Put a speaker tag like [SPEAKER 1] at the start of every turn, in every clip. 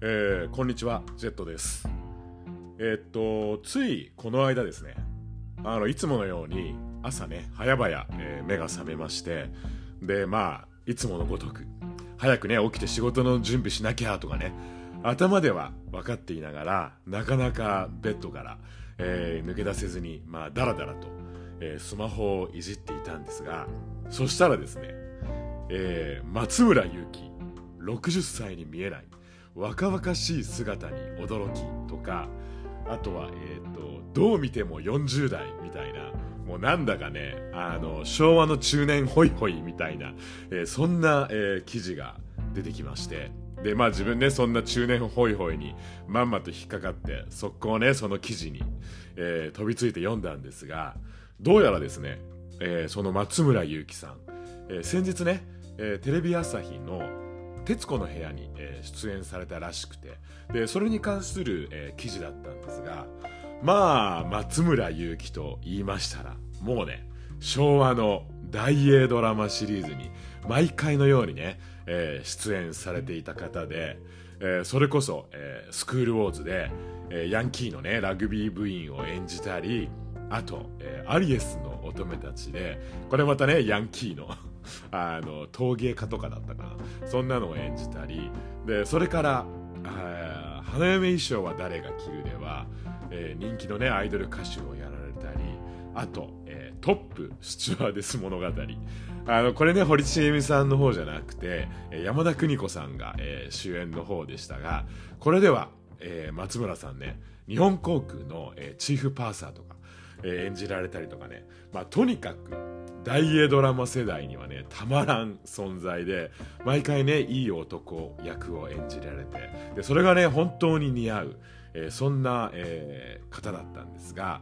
[SPEAKER 1] えー、こんにちは、ジェットです。えーっと、ついこの間ですね、あの、いつものように朝ね、早々、えー目が覚めまして、で、まあ、いつものごとく、早くね、起きて仕事の準備しなきゃとかね、頭では分かっていながら、なかなかベッドから、えー抜け出せずに、まあ、だらだらと、えスマホをいじっていたんですが、そしたらですね、えー松村雄輝、60歳に見えない若々しい姿に驚きとかあとは、えー、とどう見ても40代みたいなもうなんだかねあの昭和の中年ホイホイみたいな、えーそんな、えー記事が出てきましてでまあ自分ねそんな中年ホイホイにまんまと引っかかって速攻ねその記事に、えー飛びついて読んだんですがどうやらですね、えその松村雄輝さん、え先日ね、えテレビ朝日の「徹子の部屋に」えー出演されたらしくてでそれに関する、えー記事だったんですがまあ松村雄輝と言いましたらもうね昭和の大英ドラマシリーズに毎回のようにね、えー出演されていた方で、えーそれこそ、えースクールウォーズで、えーヤンキーのねラグビー部員を演じたりあと、えーアリエスの乙女たちでこれまたねヤンキーのあの陶芸家とかだったかな。そんなのを演じたり。でそれから花嫁衣装は誰が着るでは、えー人気のねアイドル歌手をやられたり。あと、えートップスチュワーデス物語。あのこれね堀ちえみさんの方じゃなくて山田邦子さんが、えー主演の方でしたがこれでは、えー松村さんね日本航空の、えーチーフパーサーとか、えー演じられたりとかね、まあ、とにかく大英ドラマ世代にはねたまらん存在で毎回ねいい男役を演じられてでそれがね本当に似合う、えーそんな、えー方だったんですが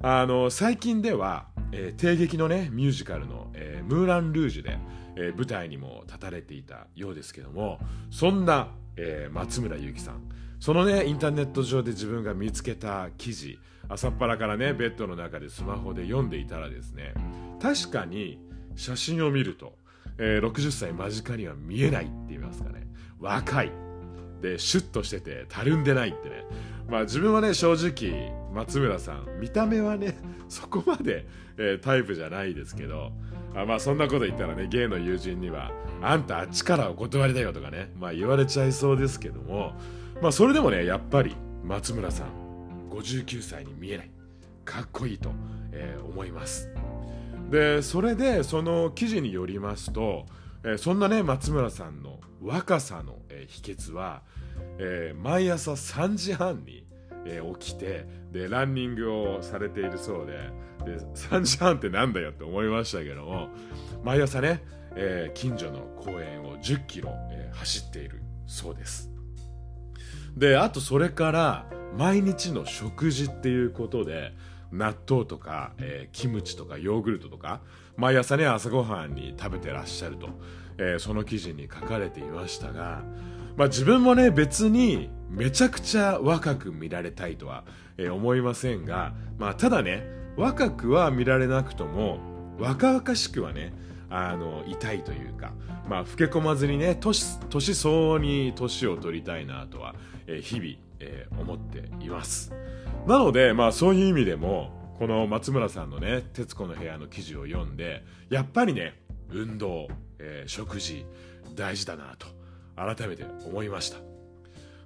[SPEAKER 1] あの最近では、えー帝劇のねミュージカルの、えームーラン・ルージュで、えー舞台にも立たれていたようですけどもそんな、えー松村雄輝さんそのねインターネット上で自分が見つけた記事朝っぱらからねベッドの中でスマホで読んでいたらですね確かに写真を見ると、えー60歳間近には見えないって言いますかね。若い。でシュッとしててたるんでないってね。まあ自分はね正直松村さん見た目はね そこまで、えータイプじゃないですけどあまあそんなこと言ったらねゲイの友人にはあんたあっちからお断りだよとかねまあ言われちゃいそうですけどもまあそれでもねやっぱり松村さん59歳に見えない。かっこいいと、えー思います。でそれでその記事によりますと、えそんなね松村さんの若さの、え秘訣は、え毎朝3時半に、え起きてでランニングをされているそうでで3時半ってなんだよって思いましたけども毎朝ね、え近所の公園を1 0キロ、え走っているそうです。であとそれから毎日の食事っていうことで納豆とか、えーキムチとかヨーグルトとか毎朝ね朝ごはんに食べてらっしゃると、えーその記事に書かれていましたが、まあ、自分もね別にめちゃくちゃ若く見られたいとは、えー思いませんが、まあ、ただね若くは見られなくとも若々しくはねあのいたいというか、まあ、老け込まずにね年年相応に年を取りたいなとは、え日々、えー思っています。なので、まあ、そういう意味でもこの松村さんのね『徹子の部屋』の記事を読んでやっぱりね運動、えー食事大事だなと改めて思いました。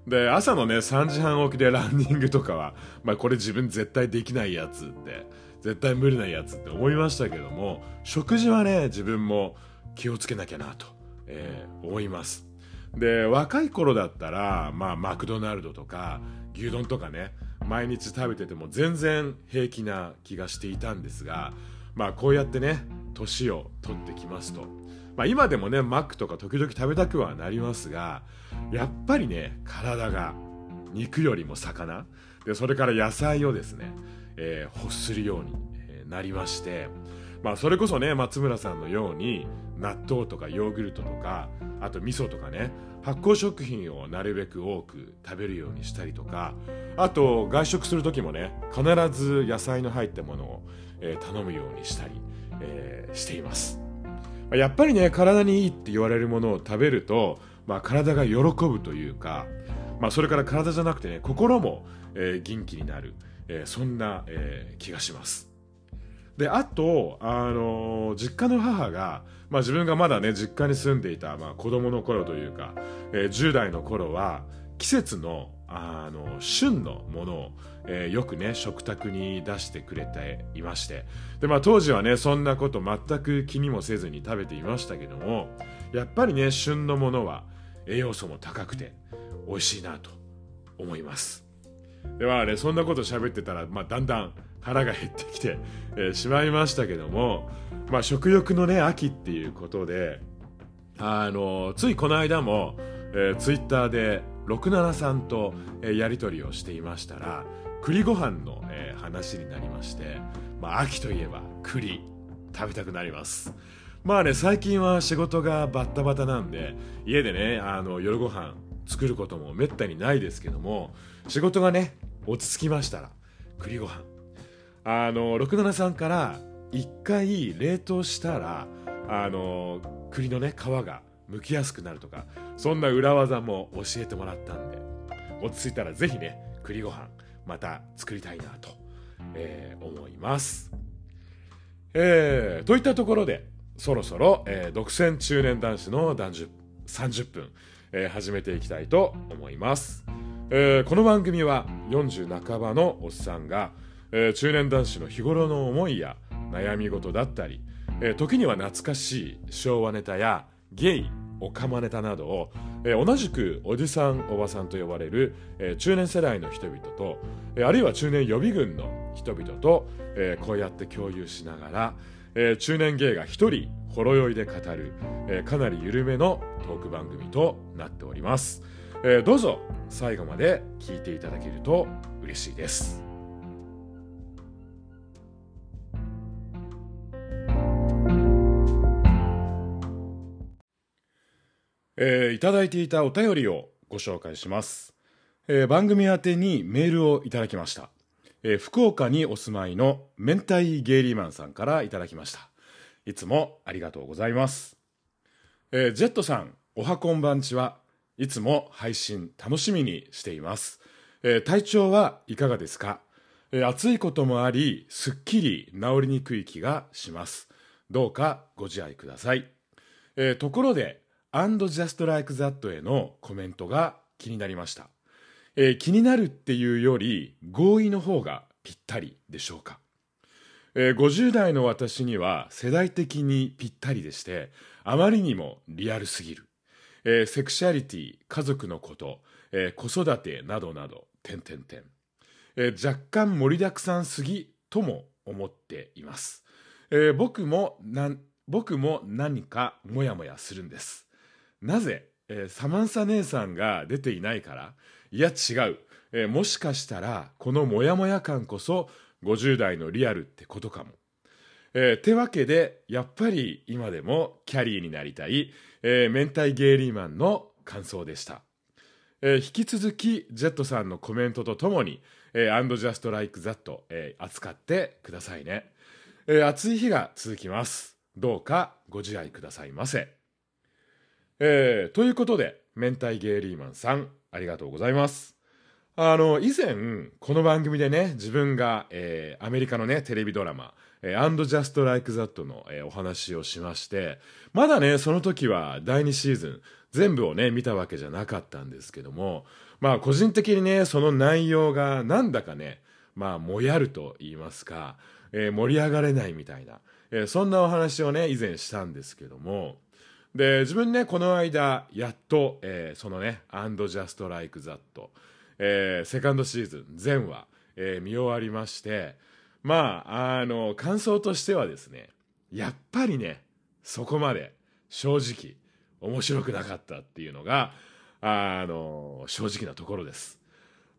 [SPEAKER 1] で朝のね3時半起きでランニングとかは、まあ、これ自分絶対できないやつって絶対無理なやつって思いましたけども食事はね自分も気をつけなきゃなと、えー思います。で若い頃だったら、まあ、マクドナルドとか牛丼とかね毎日食べてても全然平気な気がしていたんですが、まあ、こうやってね年を取ってきますと、まあ、今でもねマックとか時々食べたくはなりますがやっぱりね体が肉よりも魚でそれから野菜をですね、えー欲するようになりまして、まあ、それこそね松村さんのように納豆とかヨーグルトとかあと味噌とかね発酵食品をなるべく多く食べるようにしたりとかあと外食する時もね必ず野菜の入ったものを、えー頼むようにしたり、えーしています。やっぱりね体にいいって言われるものを食べると、まあ、体が喜ぶというかまあ、それから体じゃなくてね心も、えー、元気になる、えー、そんな、えー、気がします。であと、あの実家の母が、まあ、自分がまだね実家に住んでいた、まあ、子供の頃というか、えー、10代の頃は季節のあの旬のものを、えー、よくね食卓に出してくれていまして。で、まあ、当時はねそんなこと全く気にもせずに食べていましたけどもやっぱりね旬のものは栄養素も高くて美味しいなと思います。ではねそんなこと喋ってたら、まあ、だんだん腹が減ってきて、えー、しまいましたけども、まあ、食欲のね秋っていうことであのついこの間も、えー、ツイッターで67さんと、えー、やり取りをしていましたら栗ご飯の、えー、話になりまして、まあ、秋といえば栗食べたくなります。まあね最近は仕事がバッタバタなんで家でねあの夜ご飯作ることもめったにないですけども仕事がね落ち着きましたら栗ご飯。あの67さんから1回冷凍したらあの栗のね皮が剥きやすくなるとかそんな裏技も教えてもらったんで落ち着いたらぜひね栗ご飯また作りたいなと、えー、思います、えー、といったところでそろそろ、えー、独占中年男子の男女30分、えー、始めていきたいと思います、えー、この番組は40半ばのおっさんがえー、中年男子の日頃の思いや悩み事だったり、えー、時には懐かしい昭和ネタやゲイオカマネタなどを、えー、同じくおじさんおばさんと呼ばれる、えー、中年世代の人々と、えー、あるいは中年予備軍の人々と、えー、こうやって共有しながら、えー、中年芸が一人ほろ酔いで語る、えー、かなり緩めのトーク番組となっております、えー、どうぞ最後まで聞いていただけると嬉しいです。えー、いただいていたお便りをご紹介します、えー、番組宛てにメールをいただきました、えー、福岡にお住まいの明太ゲイリーマンさんからいただきました。いつもありがとうございます、えー、ジェットさんおはこんばんちはいつも配信楽しみにしています、えー、体調はいかがですか、えー、暑いこともありすっきり治りにくい気がします。どうかご自愛ください、えー、ところで and just like that へのコメントが気になりました、えー、気になるっていうより合意の方がぴったりでしょうか、えー、50代の私には世代的にぴったりでしてあまりにもリアルすぎる、えー、セクシャリティ家族のこと、え、子育てなどなど点々点、え、若干盛りだくさんすぎとも思っています、え、僕も僕も何かモヤモヤするんです。なぜ、えー、サマンサ姉さんが出ていないからいや違う、えー、もしかしたらこのモヤモヤ感こそ50代のリアルってことかも。えー、てわけでやっぱり今でもキャリーになりたい、えー、明太ゲイリーマンの感想でした、えー、引き続きジェットさんのコメントとともに「、アンドジャストライクザット、扱ってくださいね、えー、暑い日が続きます。どうかご自愛くださいませ。えー、ということで、明太ゲイリーマンさん、ありがとうございます。あの、以前、この番組でね、自分が、えー、アメリカのね、テレビドラマ、えー、And Just Like That の、えー、お話をしまして、まだね、その時は第2シーズン、全部をね、見たわけじゃなかったんですけども、まあ、個人的にね、その内容がなんだかね、まあ、もやると言いますか、えー、盛り上がれないみたいな、えー、そんなお話をね、以前したんですけども、で自分ねこの間やっと、えー、そのね「And Just Like That、えー」セカンドシーズン全話、えー、見終わりましてまああの感想としてはですねやっぱりねそこまで正直面白くなかったっていうのがあの正直なところです。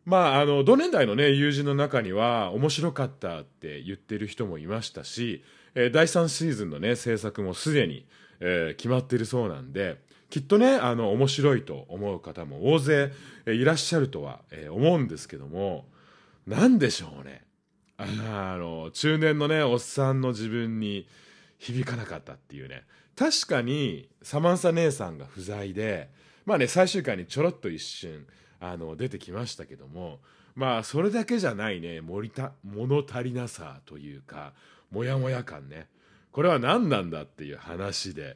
[SPEAKER 1] まあ、あの同年代のね友人の中には面白かったって言ってる人もいましたし、えー、第3シーズンのね制作もすでにえー、決まってるそうなんできっとねあの面白いと思う方も大勢いらっしゃるとは、えー、思うんですけども何でしょうね。あの中年のねおっさんの自分に響かなかったっていうね。確かにサマンサ姉さんが不在でまあね最終回にちょろっと一瞬あの出てきましたけどもまあそれだけじゃないね盛りた物足りなさというかモヤモヤ感ね。これは何なんだっていう話で。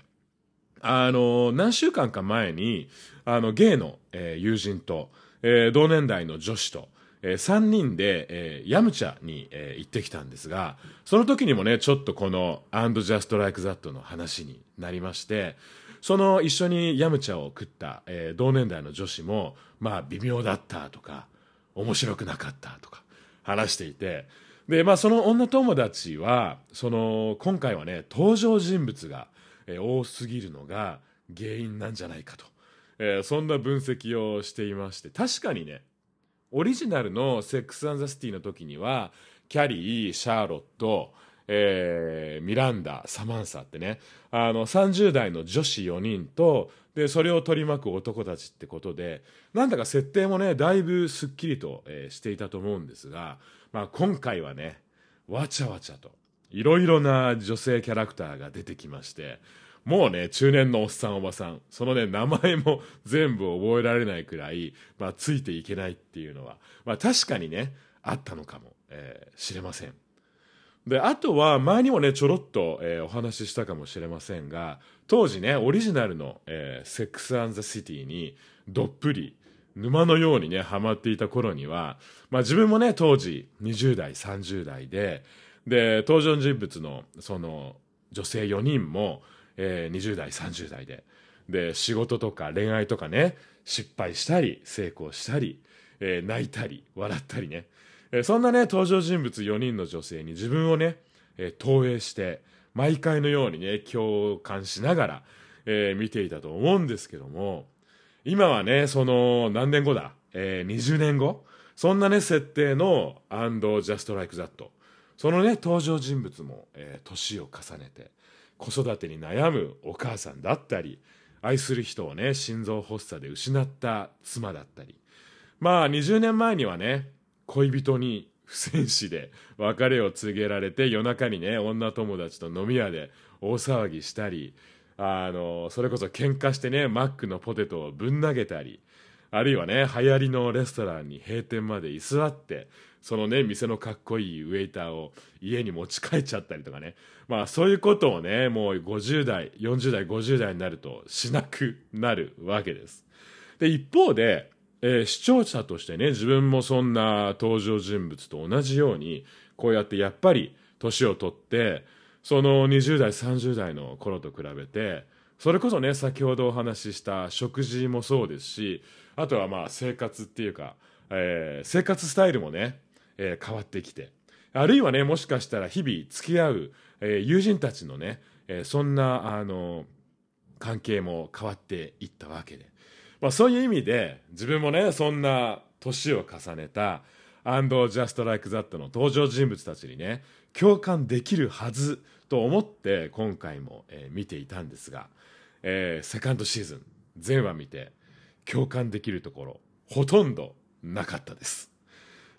[SPEAKER 1] あの何週間か前にあのゲイの、えー、友人と、えー、同年代の女子とえー、3人で、えー、ヤムチャに、えー、行ってきたんですが、その時にもね、ちょっとこの And Just Like That の話になりまして、その一緒にヤムチャを食った、えー、同年代の女子も、まあ微妙だったとか、面白くなかったとか話していて、で、まあその女友達は、その今回はね、登場人物が、え、多すぎるのが原因なんじゃないかと。えー、そんな分析をしていまして確かにねオリジナルの「セックス・アン・ザ・シティ」の時にはキャリーシャーロット、えー、ミランダサマンサってねあの30代の女子4人とでそれを取り巻く男たちってことでなんだか設定もねだいぶすっきりと、えー、していたと思うんですが、まあ、今回はねわちゃわちゃといろいろな女性キャラクターが出てきましてもうね、中年のおっさんおばさん、そのね、名前も 全部覚えられないくらい、まあ、ついていけないっていうのは、まあ、確かにね、あったのかも、えー、知れません。で、あとは、前にもね、ちょろっと、えー、お話ししたかもしれませんが、当時ね、オリジナルの、えー、セックス・アン・ザ・シティに、どっぷり、沼のようにね、ハマっていた頃には、まあ自分もね、当時、20代、30代で、で、登場人物の、その、女性4人も、えー、20代30代でで仕事とか恋愛とかね失敗したり成功したり、えー、泣いたり笑ったりね、えー、そんなね登場人物4人の女性に自分をね、えー、投影して毎回のようにね共感しながら、えー、見ていたと思うんですけども今はねその何年後だ、えー、20年後？そんなね設定の「And Just Like That」そのね登場人物も、えー、年を重ねて子育てに悩むお母さんだったり愛する人をね心臓発作で失った妻だったり。まあ20年前にはね恋人に不戦士で別れを告げられて夜中にね女友達と飲み屋で大騒ぎしたりあのそれこそ喧嘩してねマックのポテトをぶん投げたりあるいはね流行りのレストランに閉店まで居座ってそのね店のかっこいいウェイターを家に持ち帰っちゃったりとかね。まあそういうことをねもう50代40代50代になるとしなくなるわけです。で一方で、えー、視聴者としてね自分もそんな登場人物と同じようにこうやってやっぱり年を取ってその20代30代の頃と比べてそれこそね先ほどお話しした食事もそうですしあとはまあ生活っていうか、えー、生活スタイルもねえー、変わってきてあるいはねもしかしたら日々付き合う、えー、友人たちのね、え、そんなあの関係も変わっていったわけで、まあ、そういう意味で自分もねそんな年を重ねた「And Just Like That」の登場人物たちにね共感できるはずと思って今回も、えー、見ていたんですが、えー、セカンドシーズン全話見て共感できるところほとんどなかったです。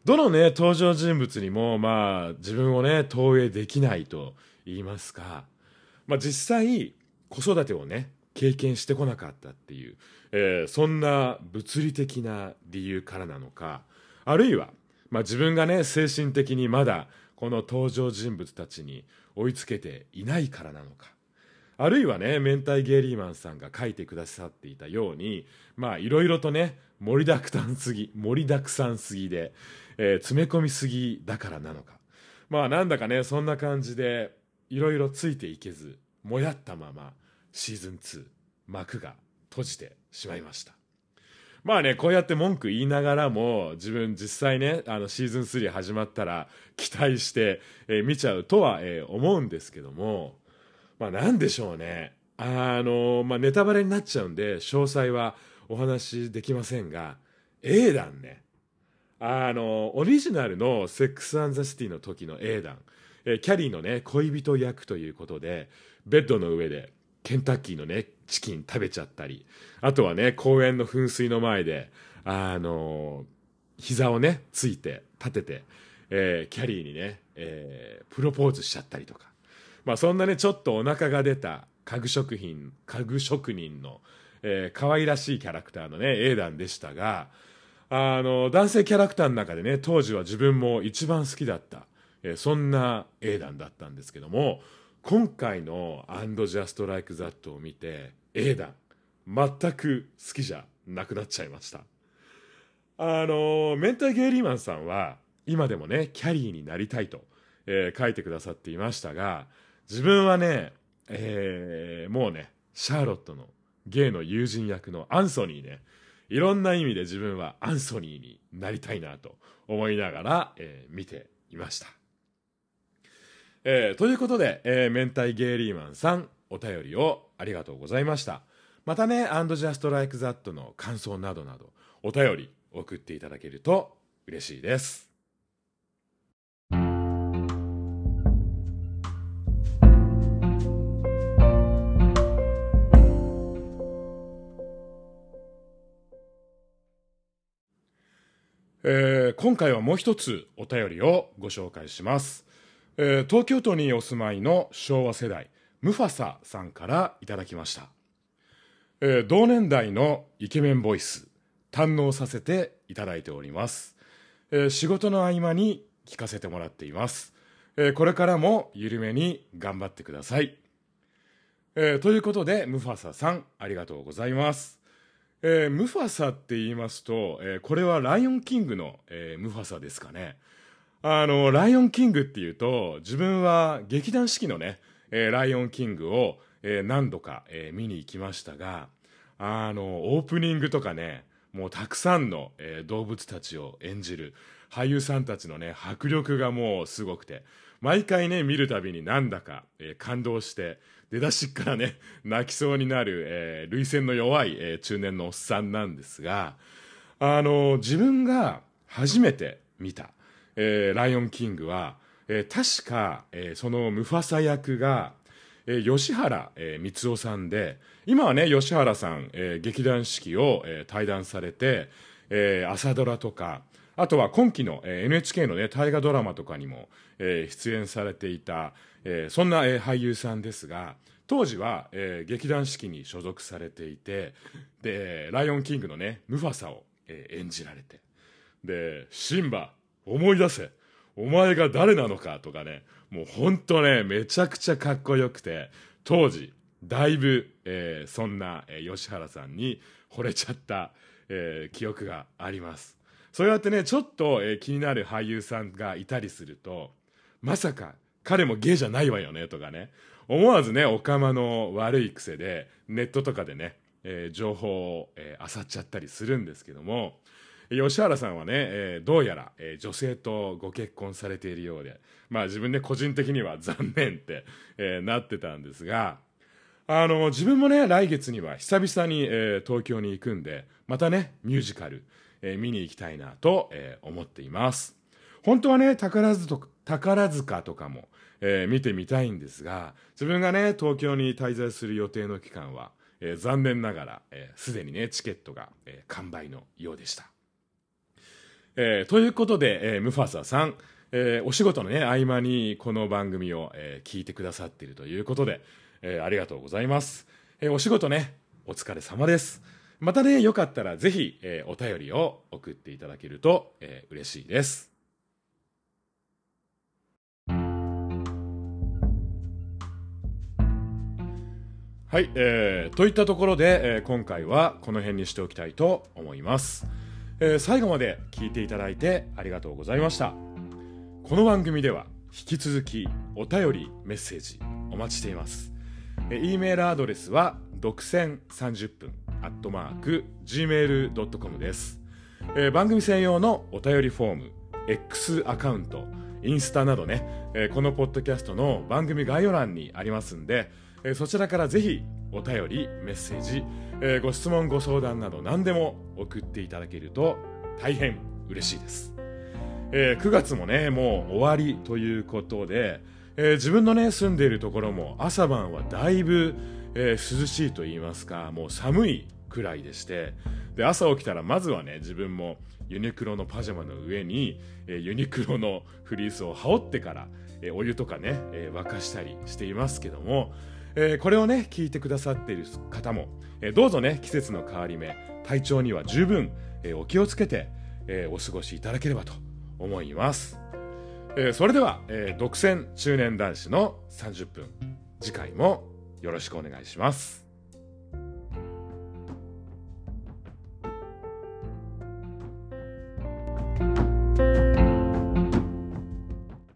[SPEAKER 1] どのね、登場人物にも、まあ、自分をね、投影できないと言いますか、まあ実際、子育てをね、経験してこなかったっていう、えー、そんな物理的な理由からなのか、あるいは、まあ自分がね、精神的にまだ、この登場人物たちに追いつけていないからなのか、あるいはね、明太ゲイリーマンさんが書いてくださっていたように、まあいろいろとね、盛りだくさんすぎ、盛りだくさんすぎで、えー、詰め込みすぎだからなのか。まあなんだかね、そんな感じで、いろいろついていけず、もやったまま、シーズン2、幕が閉じてしまいました。まあね、こうやって文句言いながらも、自分実際ね、あのシーズン3始まったら期待して、えー、見ちゃうとは、えー、思うんですけども、まあなんでしょうね。あの、まあネタバレになっちゃうんで、詳細はお話しできませんが、A 団ね。あの、オリジナルのセックス・アン・ザ・シティの時の A 団、えキャリーのね、恋人役ということで、ベッドの上でケンタッキーのね、チキン食べちゃったり、あとはね、公園の噴水の前で、あの、膝をね、ついて、立てて、えー、キャリーにね、えー、プロポーズしちゃったりとか。まあそんなね、ちょっとお腹が出た家具食品、家具職人の、えー、可愛らしいキャラクターのね、A 団でしたが、あの男性キャラクターの中でね当時は自分も一番好きだった、えー、そんな英断だったんですけども今回の「And Just Like That」を見て英断全く好きじゃなくなっちゃいました。あのメンター・ゲイリーマンさんは今でもねキャリーになりたいと、えー、書いてくださっていましたが自分はね、えー、もうねシャーロットのゲイの友人役のアンソニーねいろんな意味で自分はアンソニーになりたいなと思いながら、えー、見ていました、えー、ということで、えー、明太ゲイリーマンさんお便りをありがとうございました。またね、アンドジャストライクザットの感想などなど、お便り送っていただけると嬉しいです。えー、今回はもう一つお便りをご紹介します、えー、東京都にお住まいの昭和世代。ムファサさんからいただきました。えー、同年代のイケメンボイス堪能させていただいております、えー、仕事の合間に聞かせてもらっています、えー、これからも緩めに頑張ってください、えということでムファサさんありがとうございます、えムファサって言いますと、えこれはライオンキングの、えムファサですかね。あのライオンキングっていうと自分は劇団四季のね、えライオンキングをえー、何度か、えー、見に行きましたがあのオープニングとかねもうたくさんの、えー、動物たちを演じる俳優さんたちのね迫力がもうすごくて毎回ね見るたびになんだか、えー、感動して出だしからね泣きそうになる、えー、涙腺の弱い、えー、中年のおっさんなんですがあの自分が初めて見た「えー、ライオンキングは」えー、確か、えー、そのムファサ役がえー、吉原、えー、光雄さんで今はね吉原さん、えー、劇団四季を、えー、対談されて、えー、朝ドラとかあとは今期の、えー、NHK のね大河ドラマとかにも、えー、出演されていた、えー、そんな、えー、俳優さんですが当時は、えー、劇団四季に所属されていてで「ライオンキング」のねムファサを、えー、演じられてで「シンバ思い出せ。お前が誰なのかとかね、もうほんとね、めちゃくちゃかっこよくて、当時、だいぶ、えー、そんな、えー、吉原さんに惚れちゃった、えー、記憶があります。そうやってね、ちょっと、え、気になる俳優さんがいたりすると、まさか彼もゲイじゃないわよねとかね、思わずね、おかまの悪い癖で、ネットとかでね、え、情報を、えー、漁っちゃったりするんですけども、吉原さんはね、えー、どうやら、えー、女性とご結婚されているようで、まあ自分で個人的には残念って、えー、なってたんですが、あの、自分もね、来月には久々に、え、東京に行くんで、またね、ミュージカル、え、見に行きたいなと、え、思っています。本当はね、宝塚宝塚とかも、え、見てみたいんですが、自分がね、東京に滞在する予定の期間は、え、残念ながら、す、で、にね、チケットが、え、完売のようでした。えー、ということで、えー、ムファサさん、えー、お仕事のね、合間にこの番組を、えー、聞いてくださっているということで、えー、ありがとうございます。えー、お仕事ね、お疲れ様です。またね、よかったらぜひ、えー、お便りを送っていただけると、えー、嬉しいです。はい、えー、といったところで、えー、今回はこの辺にしておきたいと思います。えー、最後まで聞いていただいてありがとうございました。この番組では引き続きお便りメッセージお待ちしています、E メールアドレスは独占30分アットマーク gmail.com です、えー、番組専用のお便りフォーム X アカウントインスタなどね、えー、このポッドキャストの番組概要欄にありますんで、えー、そちらからぜひお便りメッセージえー、ご質問ご相談など何でも送っていただけると大変嬉しいです、えー、9月もねもう終わりということで、えー、自分のね住んでいるところも朝晩はだいぶ、え涼しいと言いますかもう寒いくらいでしてで朝起きたらまずはね自分もユニクロのパジャマの上に、えユニクロのフリースを羽織ってから、えお湯とかね、え沸かしたりしていますけどもえー、これをね聞いてくださっている方も、えー、どうぞね季節の変わり目体調には十分、えー、お気をつけて、え、お過ごしいただければと思います。え、それでは、え、独占中年男子の30分次回もよろしくお願いします。